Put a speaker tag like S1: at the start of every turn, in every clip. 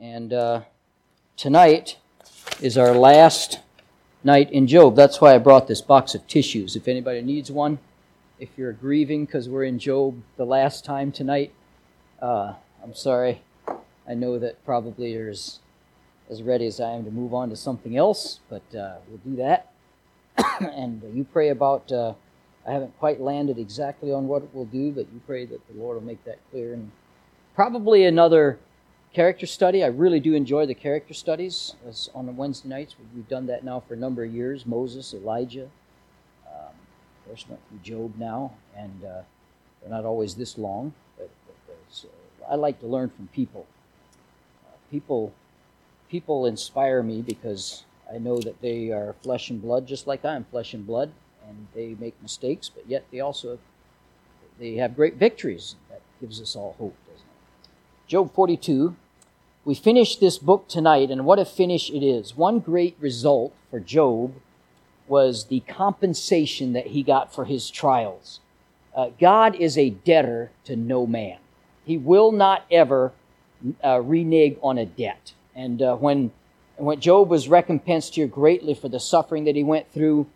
S1: And uh, tonight is our last night in Job. That's why I brought this box of tissues. If anybody needs one, if you're grieving because we're in Job the last time tonight, uh, I'm sorry. I know that probably you're as, as ready as I am to move on to something else, but uh, we'll do that. and you pray about. Uh, I haven't quite landed exactly on what we'll do, but you pray that the Lord will make that clear. And probably another character study. I really do enjoy the character studies on the Wednesday nights. We've done that now for a number of years. Moses, Elijah, um, of course, went through Job now, and uh, they're not always this long. But, but uh, I like to learn from people. Uh, people, people inspire me because I know that they are flesh and blood, just like I am flesh and blood, and they make mistakes, but yet they also they have great victories. That gives us all hope. Job 42. We finish this book tonight, and what a finish it is. One great result for Job was the compensation that he got for his trials. Uh, God is a debtor to no man. He will not ever uh, renege on a debt. And uh, when, when Job was recompensed here greatly for the suffering that he went through,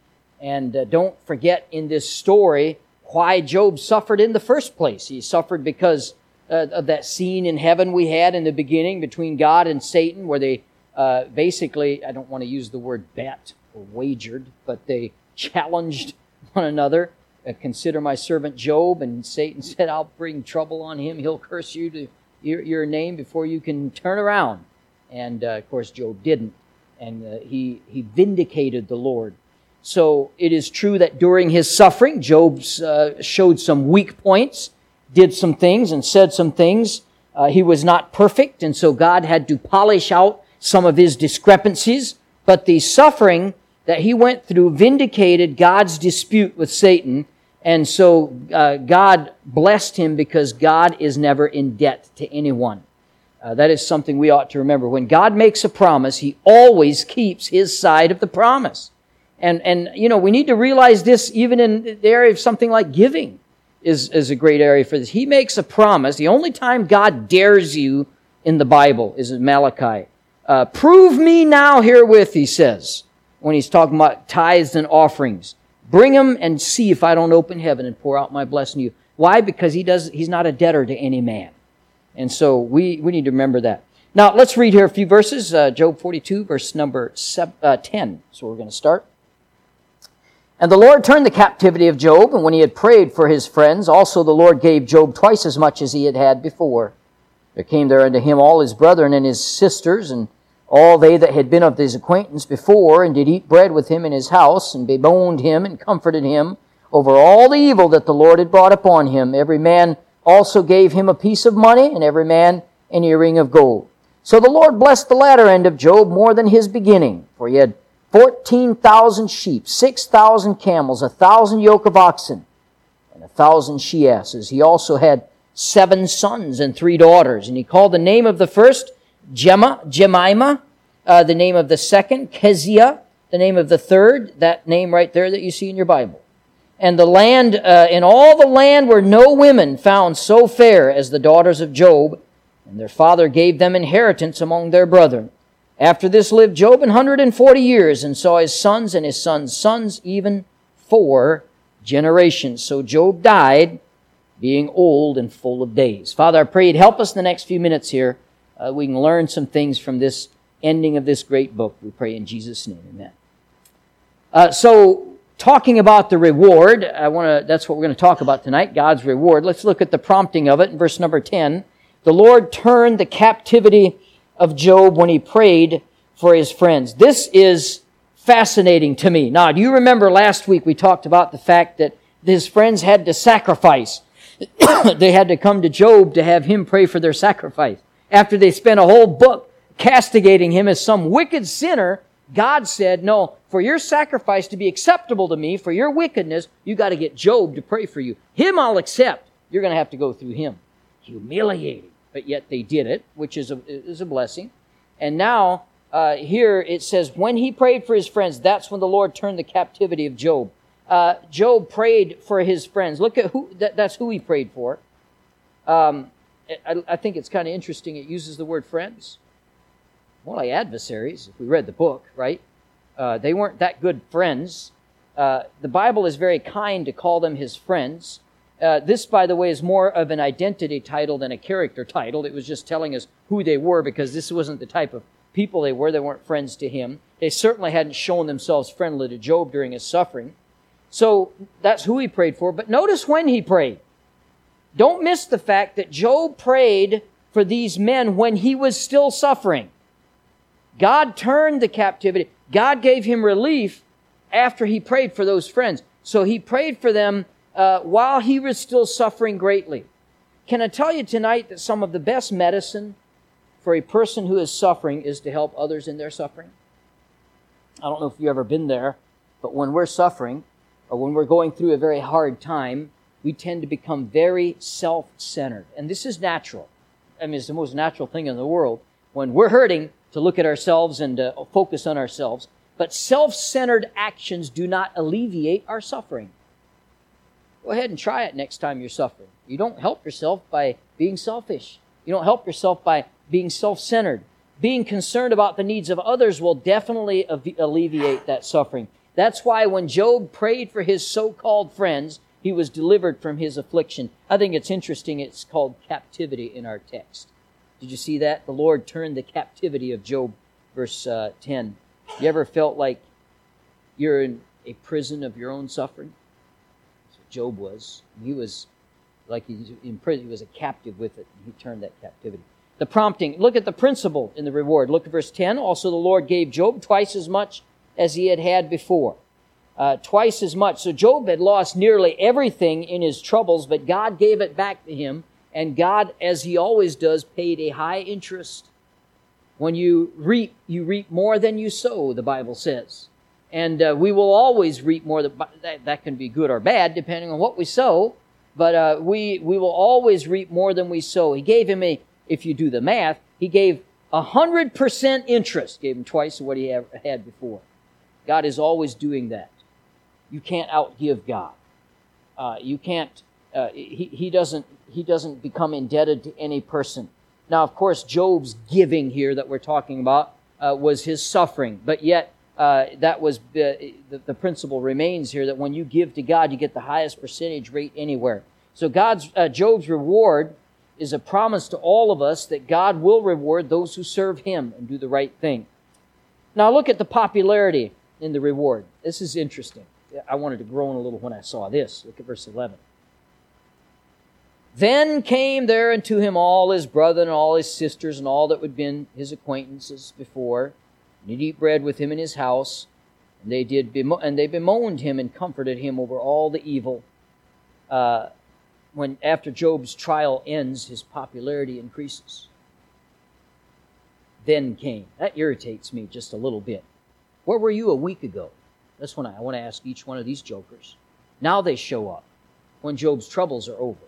S1: and uh, don't forget in this story why Job suffered in the first place. He suffered because uh, of that scene in heaven we had in the beginning between God and Satan, where they uh, basically, I don't want to use the word bet or wagered, but they challenged one another. Uh, consider my servant Job, and Satan said, I'll bring trouble on him. He'll curse you to your, your name before you can turn around. And uh, of course, Job didn't. And uh, he, he vindicated the Lord. So it is true that during his suffering, Job uh, showed some weak points did some things and said some things. Uh, he was not perfect, and so God had to polish out some of his discrepancies. But the suffering that he went through vindicated God's dispute with Satan, and so uh, God blessed him because God is never in debt to anyone. Uh, that is something we ought to remember. When God makes a promise, He always keeps His side of the promise. And, and, you know, we need to realize this even in the area of something like giving is, is a great area for this. He makes a promise. The only time God dares you in the Bible is in Malachi. Uh, Prove me now herewith, he says, when he's talking about tithes and offerings. Bring them and see if I don't open heaven and pour out my blessing to you. Why? Because he does, he's not a debtor to any man. And so we, we need to remember that. Now, let's read here a few verses. Uh, Job 42, verse number seven, uh, 10. So we're going to start. And the Lord turned the captivity of Job, and when he had prayed for his friends, also the Lord gave Job twice as much as he had had before. There came there unto him all his brethren and his sisters, and all they that had been of his acquaintance before, and did eat bread with him in his house, and bemoaned him, and comforted him over all the evil that the Lord had brought upon him. Every man also gave him a piece of money, and every man an earring of gold. So the Lord blessed the latter end of Job more than his beginning, for he had 14,000 sheep, 6,000 camels, a thousand yoke of oxen, and a thousand she asses. He also had seven sons and three daughters. And he called the name of the first Gemma, Jemima, uh, the name of the second Keziah, the name of the third, that name right there that you see in your Bible. And the land, uh, in all the land were no women found so fair as the daughters of Job, and their father gave them inheritance among their brethren. After this lived Job an hundred and forty years and saw his sons and his sons' sons, even four generations. So Job died being old and full of days. Father, I pray you'd help us in the next few minutes here. Uh, we can learn some things from this ending of this great book. We pray in Jesus' name. Amen. Uh, so, talking about the reward, I want to. That's what we're going to talk about tonight. God's reward. Let's look at the prompting of it in verse number ten. The Lord turned the captivity of Job when he prayed for his friends. This is fascinating to me. Now, do you remember last week we talked about the fact that his friends had to sacrifice? they had to come to Job to have him pray for their sacrifice. After they spent a whole book castigating him as some wicked sinner, God said, no, for your sacrifice to be acceptable to me, for your wickedness, you got to get Job to pray for you. Him I'll accept. You're going to have to go through him. Humiliating but yet they did it, which is a, is a blessing. And now, uh, here it says, when he prayed for his friends, that's when the Lord turned the captivity of Job. Uh, Job prayed for his friends. Look at who, that, that's who he prayed for. Um, I, I think it's kind of interesting. It uses the word friends. more like adversaries, if we read the book, right? Uh, they weren't that good friends. Uh, the Bible is very kind to call them his friends. Uh, this, by the way, is more of an identity title than a character title. It was just telling us who they were because this wasn't the type of people they were. They weren't friends to him. They certainly hadn't shown themselves friendly to Job during his suffering. So that's who he prayed for. But notice when he prayed. Don't miss the fact that Job prayed for these men when he was still suffering. God turned the captivity. God gave him relief after he prayed for those friends. So he prayed for them uh, while he was still suffering greatly. Can I tell you tonight that some of the best medicine for a person who is suffering is to help others in their suffering? I don't know if you've ever been there, but when we're suffering or when we're going through a very hard time, we tend to become very self centered. And this is natural. I mean, it's the most natural thing in the world. When we're hurting, to look at ourselves and uh, focus on ourselves. But self centered actions do not alleviate our suffering. Go ahead and try it next time you're suffering. You don't help yourself by being selfish. You don't help yourself by being self centered. Being concerned about the needs of others will definitely alleviate that suffering. That's why when Job prayed for his so called friends, he was delivered from his affliction. I think it's interesting, it's called captivity in our text. Did you see that? The Lord turned the captivity of Job, verse uh, 10. You ever felt like you're in a prison of your own suffering? Job was. He was like in prison, he was a captive with it, he turned that captivity. The prompting, look at the principle in the reward. Look at verse 10. Also, the Lord gave Job twice as much as he had had before uh, twice as much. So Job had lost nearly everything in his troubles, but God gave it back to him, and God, as he always does, paid a high interest. When you reap, you reap more than you sow, the Bible says. And uh, we will always reap more. That, that can be good or bad, depending on what we sow. But uh, we, we will always reap more than we sow. He gave him a, if you do the math, he gave a hundred percent interest. Gave him twice what he had before. God is always doing that you can't outgive God. Uh, you can't. Uh, he, he doesn't. He doesn't become indebted to any person. Now, of course, Job's giving here that we're talking about uh, was his suffering, but yet uh, that was the, the principle remains here that when you give to God, you get the highest percentage rate anywhere. So God's uh, Job's reward is a promise to all of us that God will reward those who serve Him and do the right thing. Now look at the popularity in the reward. This is interesting. I wanted to groan a little when I saw this. Look at verse 11. Then came there unto him all his brethren and all his sisters and all that had been his acquaintances before, and did eat bread with him in his house. And they did bemo- and they bemoaned him and comforted him over all the evil. Uh, when after Job's trial ends, his popularity increases. Then came. That irritates me just a little bit. Where were you a week ago? That's when I, I want to ask each one of these jokers. Now they show up when Job's troubles are over.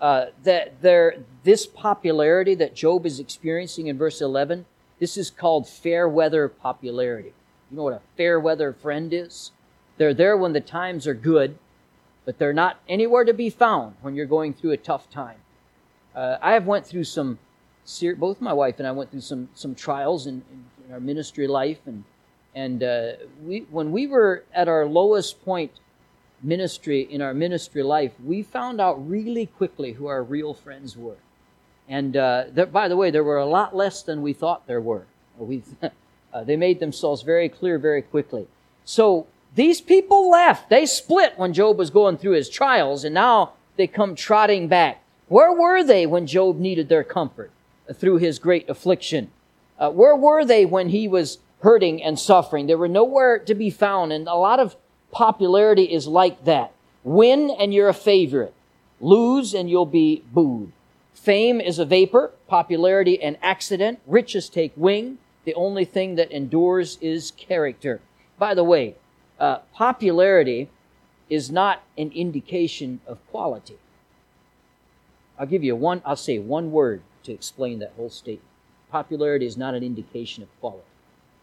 S1: Uh, that there, this popularity that Job is experiencing in verse 11, this is called fair weather popularity. You know what a fair weather friend is? They're there when the times are good, but they're not anywhere to be found when you're going through a tough time. Uh, I have went through some, both my wife and I went through some some trials in, in our ministry life, and and uh, we, when we were at our lowest point ministry in our ministry life, we found out really quickly who our real friends were. And uh, there, by the way, there were a lot less than we thought there were. We, uh, they made themselves very clear very quickly. So these people left. They split when Job was going through his trials, and now they come trotting back. Where were they when Job needed their comfort through his great affliction? Uh, where were they when he was hurting and suffering. They were nowhere to be found, and a lot of popularity is like that. Win and you're a favorite. Lose and you'll be booed. Fame is a vapor, popularity an accident, riches take wing. The only thing that endures is character. By the way, uh, popularity is not an indication of quality. I'll give you one, I'll say one word to explain that whole statement. Popularity is not an indication of quality.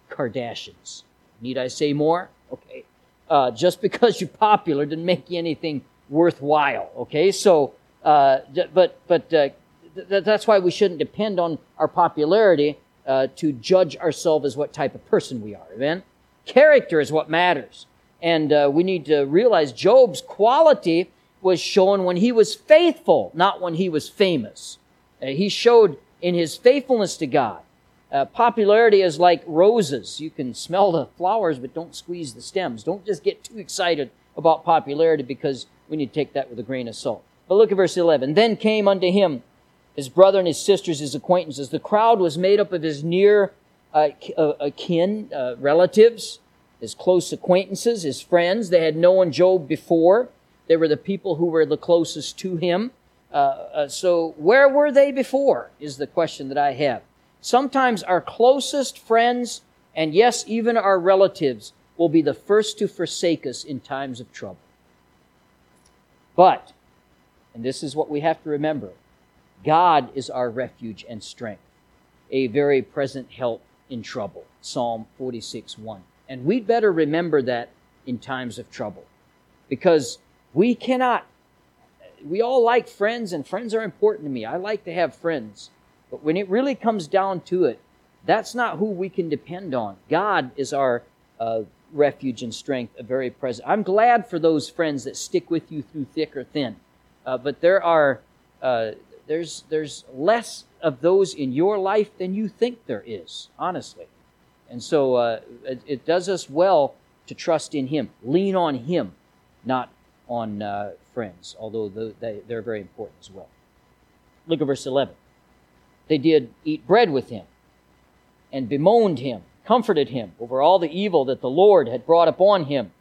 S1: Kardashians. Need I say more? Okay. Uh, just because you're popular didn't make you anything worthwhile. Okay, so uh, but but uh, th- that's why we shouldn't depend on our popularity uh, to judge ourselves as what type of person we are. Amen? Character is what matters. And uh, we need to realize Job's quality was shown when he was faithful, not when he was famous. Uh, he showed in his faithfulness to God. Uh, popularity is like roses. You can smell the flowers, but don't squeeze the stems. Don't just get too excited about popularity because we need to take that with a grain of salt. But look at verse 11. Then came unto him his brother and his sisters, his acquaintances. The crowd was made up of his near uh, uh, kin, uh, relatives, his close acquaintances, his friends. They had known Job before. They were the people who were the closest to him. Uh, uh, so, where were they before? Is the question that I have. Sometimes our closest friends, and yes, even our relatives, will be the first to forsake us in times of trouble. But, and this is what we have to remember God is our refuge and strength, a very present help in trouble. Psalm 46 1. And we'd better remember that in times of trouble because we cannot, we all like friends and friends are important to me. I like to have friends. But when it really comes down to it, that's not who we can depend on. God is our uh, refuge and strength, a very present. I'm glad for those friends that stick with you through thick or thin. Uh, but there are uh, there's there's less of those in your life than you think there is, honestly. And so uh, it, it, does us well to trust in Him, lean on Him, not on uh, friends, although the, they, they're very important as well. Look at verse 11. They did eat bread with him and bemoaned him, comforted him over all the evil that the Lord had brought upon him.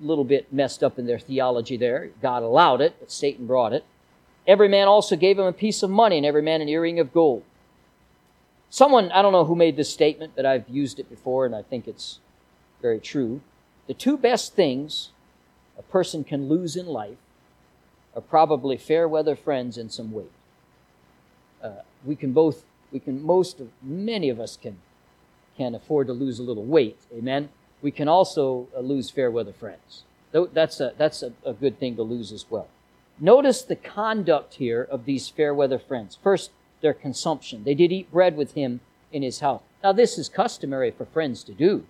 S1: A little bit messed up in their theology there. God allowed it, but Satan brought it. Every man also gave him a piece of money, and every man an earring of gold. Someone, I don't know who made this statement, but I've used it before, and I think it's very true. The two best things a person can lose in life are probably fair weather friends and some weight. Uh, we can both, we can, most of, many of us can, can afford to lose a little weight. Amen. We can also uh, lose fair weather friends. That's a, that's a, a good thing to lose as well. Notice the conduct here of these fair weather friends. First, their consumption. They did eat bread with him in his house. Now, this is customary for friends to do.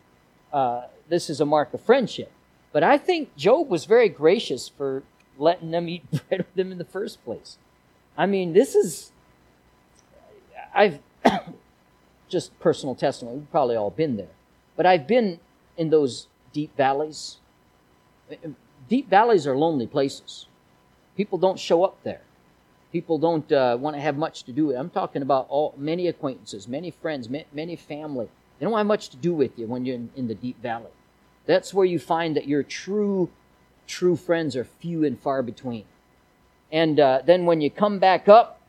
S1: Uh, this is a mark of friendship. But I think Job was very gracious for letting them eat bread with him in the first place. I mean, this is. I've. just personal testimony. We've probably all been there. But I've been in those deep valleys. Deep valleys are lonely places. People don't show up there. People don't uh, want to have much to do with it. I'm talking about all many acquaintances, many friends, many family. They don't have much to do with you when you're in, in the deep valley. That's where you find that your true, true friends are few and far between. And uh, then when you come back up,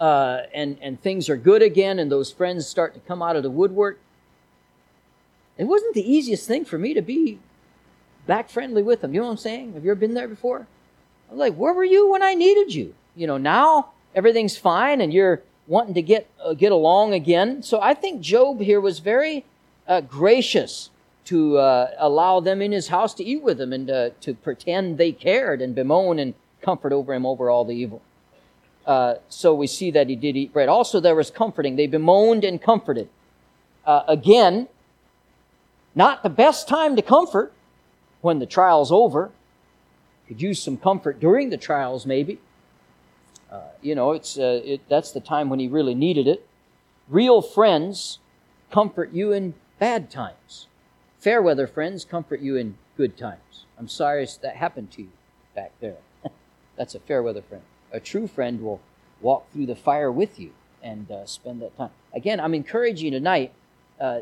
S1: uh, and and things are good again, and those friends start to come out of the woodwork. It wasn't the easiest thing for me to be back friendly with them. You know what I'm saying? Have you ever been there before? I'm like, where were you when I needed you? You know, now everything's fine and you're wanting to get uh, get along again. So I think Job here was very uh, gracious to uh, allow them in his house to eat with him and uh, to pretend they cared and bemoan and comfort over him over all the evil. Uh, so we see that he did eat bread. Also, there was comforting. They bemoaned and comforted. Uh, again, not the best time to comfort when the trial's over could use some comfort during the trials, maybe. Uh, you know, it's uh, it, that's the time when he really needed it. Real friends comfort you in bad times. Fair weather friends comfort you in good times. I'm sorry that happened to you back there. that's a fair weather friend. A true friend will walk through the fire with you and uh, spend that time. Again, I'm encouraging tonight uh,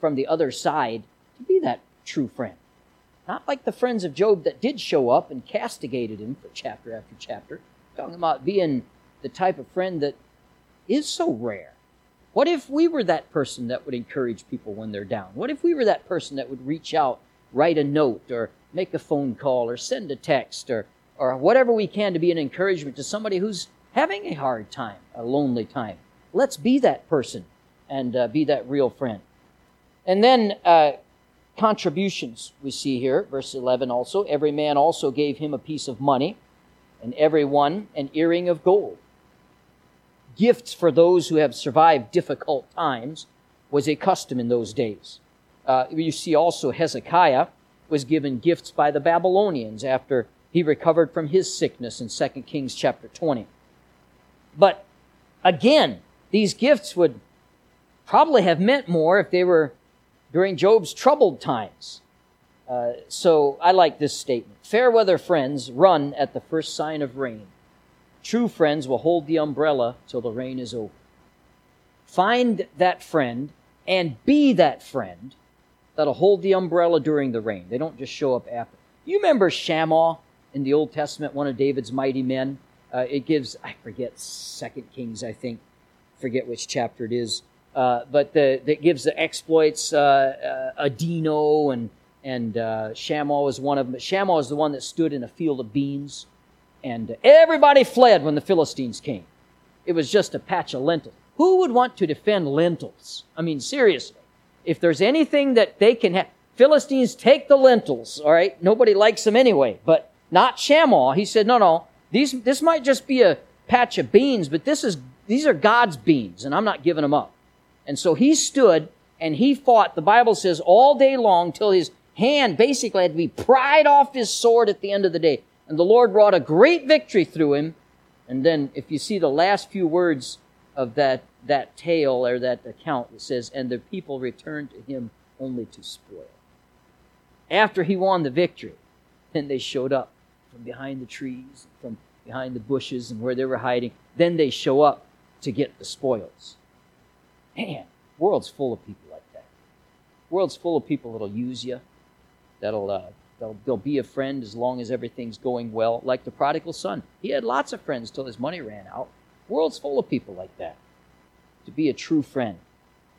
S1: from the other side to be that true friend. Not like the friends of Job that did show up and castigated him for chapter after chapter. talking about being the type of friend that is so rare. What if we were that person that would encourage people when they're down? What if we were that person that would reach out, write a note, or make a phone call, or send a text, or, or whatever we can to be an encouragement to somebody who's having a hard time, a lonely time? Let's be that person and uh, be that real friend. And then uh, contributions we see here, verse 11 also. Every man also gave him a piece of money, and every one an earring of gold. gifts for those who have survived difficult times was a custom in those days. Uh, you see also Hezekiah was given gifts by the Babylonians after he recovered from his sickness in 2 Kings chapter 20. But again, these gifts would probably have meant more if they were during Job's troubled times. Uh, so I like this statement. Fair weather friends run at the first sign of rain. True friends will hold the umbrella till the rain is over. Find that friend and be that friend that'll hold the umbrella during the rain. They don't just show up after. You remember Shammah in the Old Testament, one of David's mighty men? Uh, it gives, I forget, Second Kings, I think. Forget which chapter it is. Uh, but the, that gives the exploits uh, uh, Adino and and uh, was one of them. Shammah is the one that stood in a field of beans, and everybody fled when the Philistines came. It was just a patch of lentils. Who would want to defend lentils? I mean, seriously. If there's anything that they can have, Philistines take the lentils, all right? Nobody likes them anyway, but not Shammah. He said, no, no, these, this might just be a patch of beans, but this is, these are God's beans, and I'm not giving them up. And so he stood and he fought, the Bible says, all day long till his hand basically had to be pried off his sword at the end of the day. And the Lord wrought a great victory through him. And then if you see the last few words of that, that tale or that account, it says, And the people returned to him only to spoil. After he won the victory, then they showed up from behind the trees, from behind the bushes and where they were hiding. Then they show up to get the spoils. Man, world's full of people like that. World's full of people that'll use you, that'll uh, they'll, they'll be a friend as long as everything's going well. Like the prodigal son, he had lots of friends till his money ran out. World's full of people like that. To be a true friend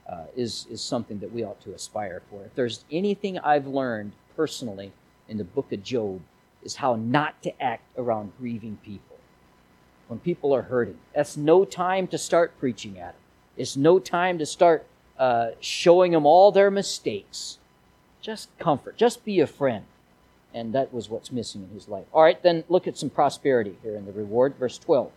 S1: uh, is is something that we ought to aspire for. If there's anything I've learned personally in the book of Job, is how not to act around grieving people when people are hurting. That's no time to start preaching at them. It's no time to start uh, showing them all their mistakes. Just comfort. Just be a friend. And that was what's missing in his life. All right, then look at some prosperity here in the reward. Verse 12.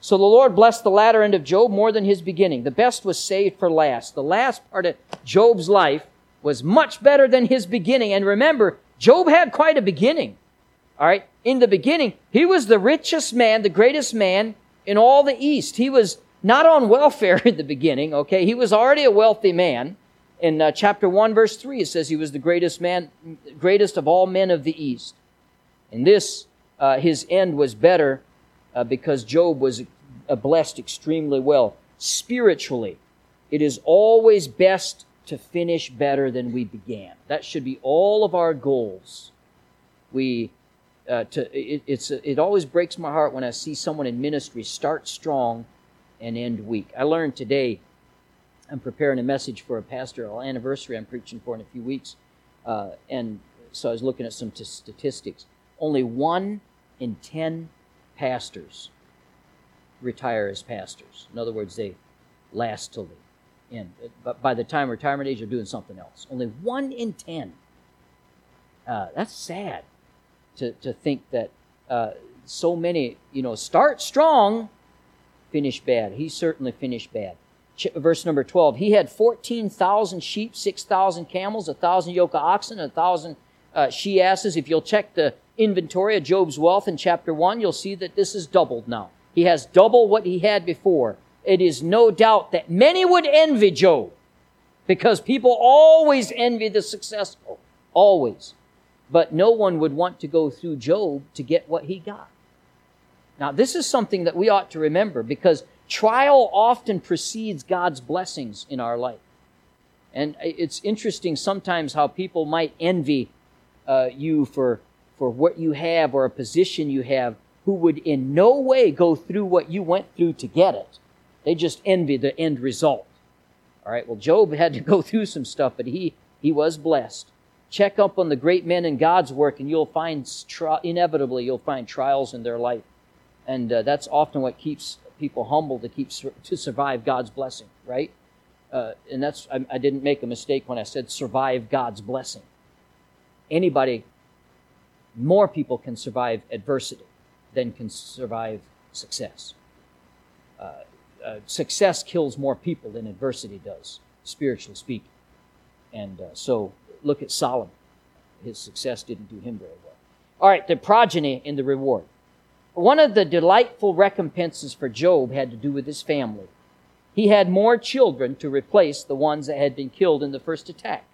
S1: So the Lord blessed the latter end of Job more than his beginning. The best was saved for last. The last part of Job's life was much better than his beginning. And remember, Job had quite a beginning. All right. In the beginning, he was the richest man, the greatest man in all the East. He was not on welfare in the beginning, okay? He was already a wealthy man. In uh, chapter 1, verse 3, it says he was the greatest man, greatest of all men of the East. And this, uh, his end was better uh, because Job was blessed extremely well. Spiritually, it is always best to finish better than we began. That should be all of our goals. We uh, to it, it's it always breaks my heart when I see someone in ministry start strong and end weak. I learned today. I'm preparing a message for a pastoral anniversary I'm preaching for in a few weeks, uh, and so I was looking at some t- statistics. Only one in ten pastors retire as pastors. In other words, they last till the end. But by the time retirement age, they're doing something else. Only one in ten. Uh, that's sad to, to think that uh, so many, you know, start strong finish bad. He certainly finished bad. Verse number 12 He had 14,000 sheep, 6,000 camels, 1,000 yoke of oxen, 1,000 uh, she asses. If you'll check the inventory of Job's wealth in chapter 1, you'll see that this is doubled now. He has double what he had before. It is no doubt that many would envy Job because people always envy the successful. Always. But no one would want to go through Job to get what he got. Now, this is something that we ought to remember because trial often precedes God's blessings in our life. And it's interesting sometimes how people might envy uh, you for, for what you have or a position you have who would in no way go through what you went through to get it. They just envy the end result. All right, well, Job had to go through some stuff, but he, he was blessed. Check up on the great men in God's work, and you'll find, tri- inevitably, you'll find trials in their life and uh, that's often what keeps people humble to keep to survive God's blessing, right? Uh, and that's I, I didn't make a mistake when I said survive God's blessing. Anybody, more people can survive adversity than can survive success. Uh, uh, success kills more people than adversity does, spiritually speaking. And uh, so look at Solomon. His success didn't do him very well. All right, the progeny in the reward. One of the delightful recompenses for Job had to do with his family. He had more children to replace the ones that had been killed in the first attack.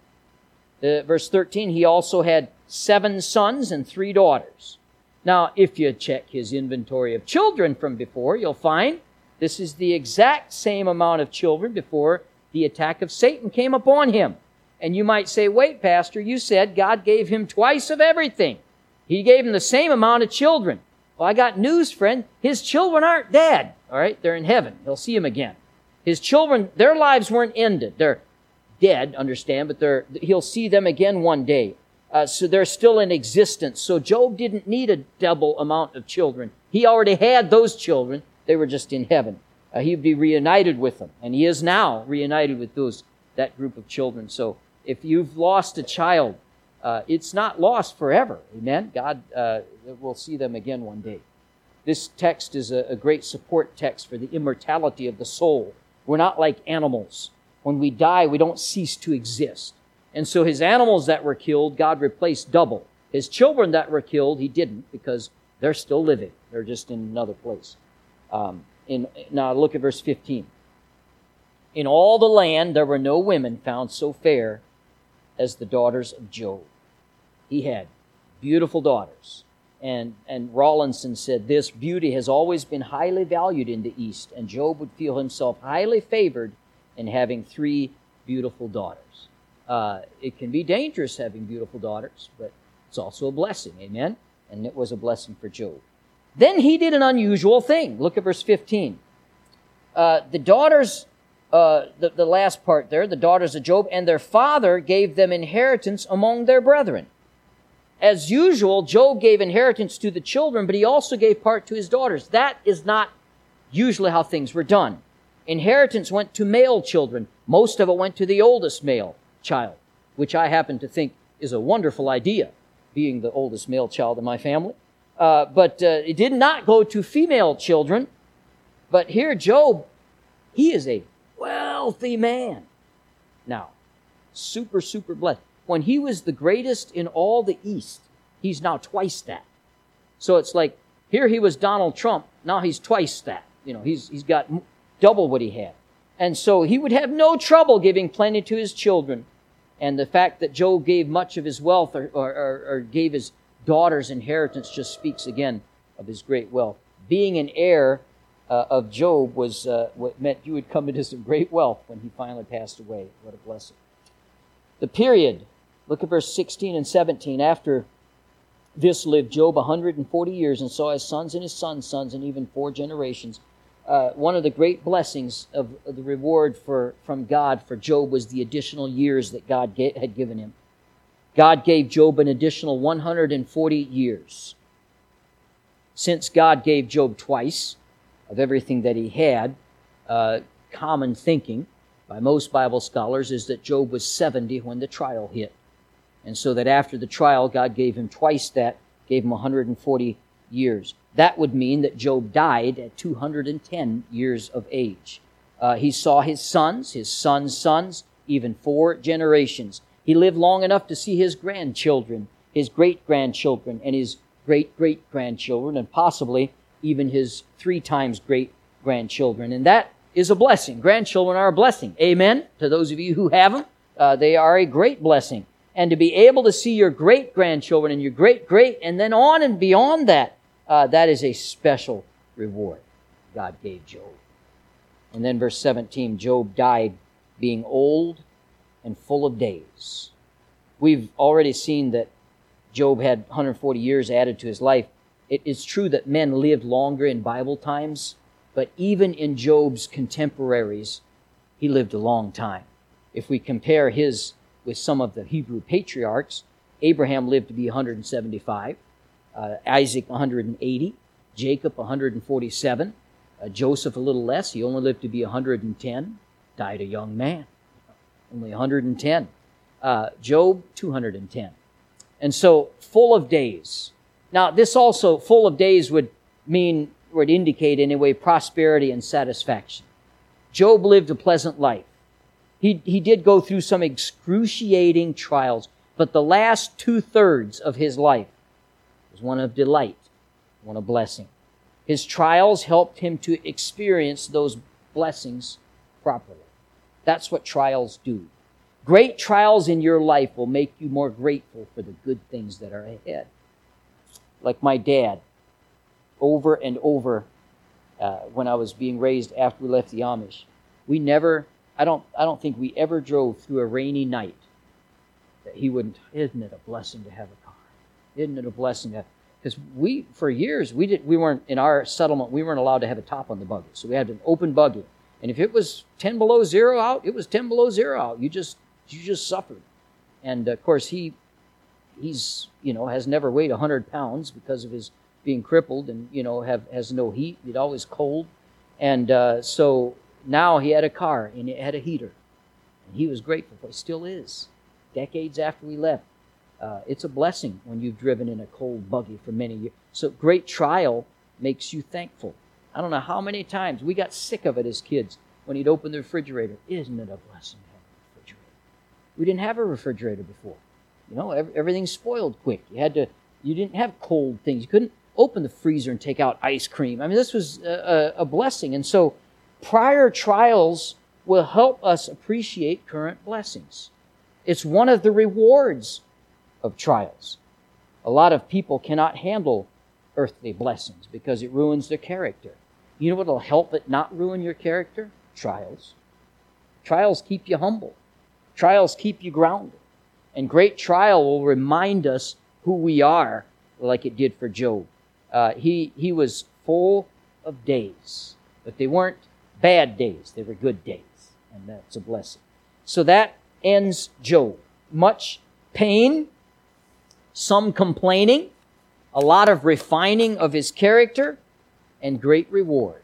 S1: Uh, verse 13, he also had seven sons and three daughters. Now, if you check his inventory of children from before, you'll find this is the exact same amount of children before the attack of Satan came upon him. And you might say, wait, Pastor, you said God gave him twice of everything. He gave him the same amount of children. Well, I got news, friend. His children aren't dead. All right, they're in heaven. He'll see them again. His children, their lives weren't ended. They're dead, understand, but they're, he'll see them again one day. Uh, so they're still in existence. So Job didn't need a double amount of children. He already had those children. They were just in heaven. Uh, he'd be reunited with them, and he is now reunited with those that group of children. So if you've lost a child, uh, it's not lost forever. Amen. God uh, will see them again one day. This text is a, a great support text for the immortality of the soul. We're not like animals. When we die, we don't cease to exist. And so his animals that were killed, God replaced double. His children that were killed, he didn't because they're still living. They're just in another place. Um, in, now look at verse 15. In all the land there were no women found so fair as the daughters of Job. He had beautiful daughters. And, and Rawlinson said this beauty has always been highly valued in the East, and Job would feel himself highly favored in having three beautiful daughters. Uh, it can be dangerous having beautiful daughters, but it's also a blessing. Amen? And it was a blessing for Job. Then he did an unusual thing. Look at verse 15. Uh, the daughters, uh, the, the last part there, the daughters of Job, and their father gave them inheritance among their brethren. As usual, Job gave inheritance to the children, but he also gave part to his daughters. That is not usually how things were done. Inheritance went to male children. Most of it went to the oldest male child, which I happen to think is a wonderful idea, being the oldest male child in my family. Uh, but uh, it did not go to female children. But here, Job, he is a wealthy man. Now, super, super blessed. When he was the greatest in all the East, he's now twice that. So it's like here he was Donald Trump, now he's twice that. You know, he's, he's got double what he had. And so he would have no trouble giving plenty to his children. And the fact that Job gave much of his wealth or, or, or gave his daughter's inheritance just speaks again of his great wealth. Being an heir uh, of Job was uh, what meant you would come into some great wealth when he finally passed away. What a blessing. The period, look at verse 16 and 17. After this lived Job 140 years and saw his sons and his sons' sons and even four generations uh, one of the great blessings of, of, the reward for, from God for Job was the additional years that God get, had given him. God gave Job an additional 140 years. Since God gave Job twice of everything that he had, uh, common thinking by most Bible scholars is that Job was 70 when the trial hit. And so that after the trial, God gave him twice that, gave him 140 years. That would mean that Job died at 210 years of age. Uh, he saw his sons, his sons' sons, even four generations. He lived long enough to see his grandchildren, his great grandchildren, and his great great grandchildren, and possibly even his three times great grandchildren. And that is a blessing. Grandchildren are a blessing. Amen. To those of you who have them, uh, they are a great blessing. And to be able to see your great grandchildren and your great great, and then on and beyond that, uh, that is a special reward God gave Job. And then verse 17 Job died being old and full of days. We've already seen that Job had 140 years added to his life. It is true that men lived longer in Bible times, but even in Job's contemporaries, he lived a long time. If we compare his with some of the Hebrew patriarchs, Abraham lived to be 175 uh, Isaac 180, Jacob 147, uh, Joseph a little less. He only lived to be 110, died a young man, only 110. Uh, Job 210. And so full of days. Now, this also, full of days would mean, would indicate anyway, prosperity and satisfaction. Job lived a pleasant life. He, he did go through some excruciating trials, but the last two thirds of his life was one of delight, one of blessing. His trials helped him to experience those blessings properly. That's what trials do. Great trials in your life will make you more grateful for the good things that are ahead. Like my dad, over and over uh, when I was being raised after we left the Amish, we never, I don't, I don't think we ever drove through a rainy night that he wouldn't. Isn't it a blessing to have a car? Isn't it a blessing to? Because we, for years, we did, we weren't in our settlement. We weren't allowed to have a top on the buggy, so we had an open buggy. And if it was ten below zero out, it was ten below zero out. You just, you just suffered. And of course, he, he's, you know, has never weighed hundred pounds because of his being crippled and you know have has no heat. He's always cold, and uh, so now he had a car and it had a heater, and he was grateful for. It still is, decades after we left. Uh, it's a blessing when you've driven in a cold buggy for many years. So great trial makes you thankful. I don't know how many times we got sick of it as kids when he'd open the refrigerator. Isn't it a blessing to have a refrigerator? We didn't have a refrigerator before. You know, everything spoiled quick. You had to. You didn't have cold things. You couldn't open the freezer and take out ice cream. I mean, this was a, a blessing. And so prior trials will help us appreciate current blessings. It's one of the rewards of trials. A lot of people cannot handle earthly blessings because it ruins their character. You know what will help it not ruin your character? Trials. Trials keep you humble. Trials keep you grounded. And great trial will remind us who we are, like it did for Job uh, he, he was full of days, but they weren't bad days, they were good days, and that's a blessing. So that ends Job. Much pain, some complaining, a lot of refining of his character, and great reward.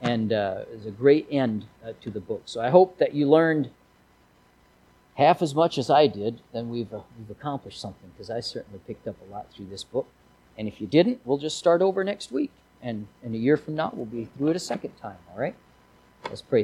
S1: And uh, it's a great end uh, to the book. So I hope that you learned half as much as I did, then we've, uh, we've accomplished something, because I certainly picked up a lot through this book. And if you didn't, we'll just start over next week. And in a year from now, we'll be through it a second time, all right? Let's pray.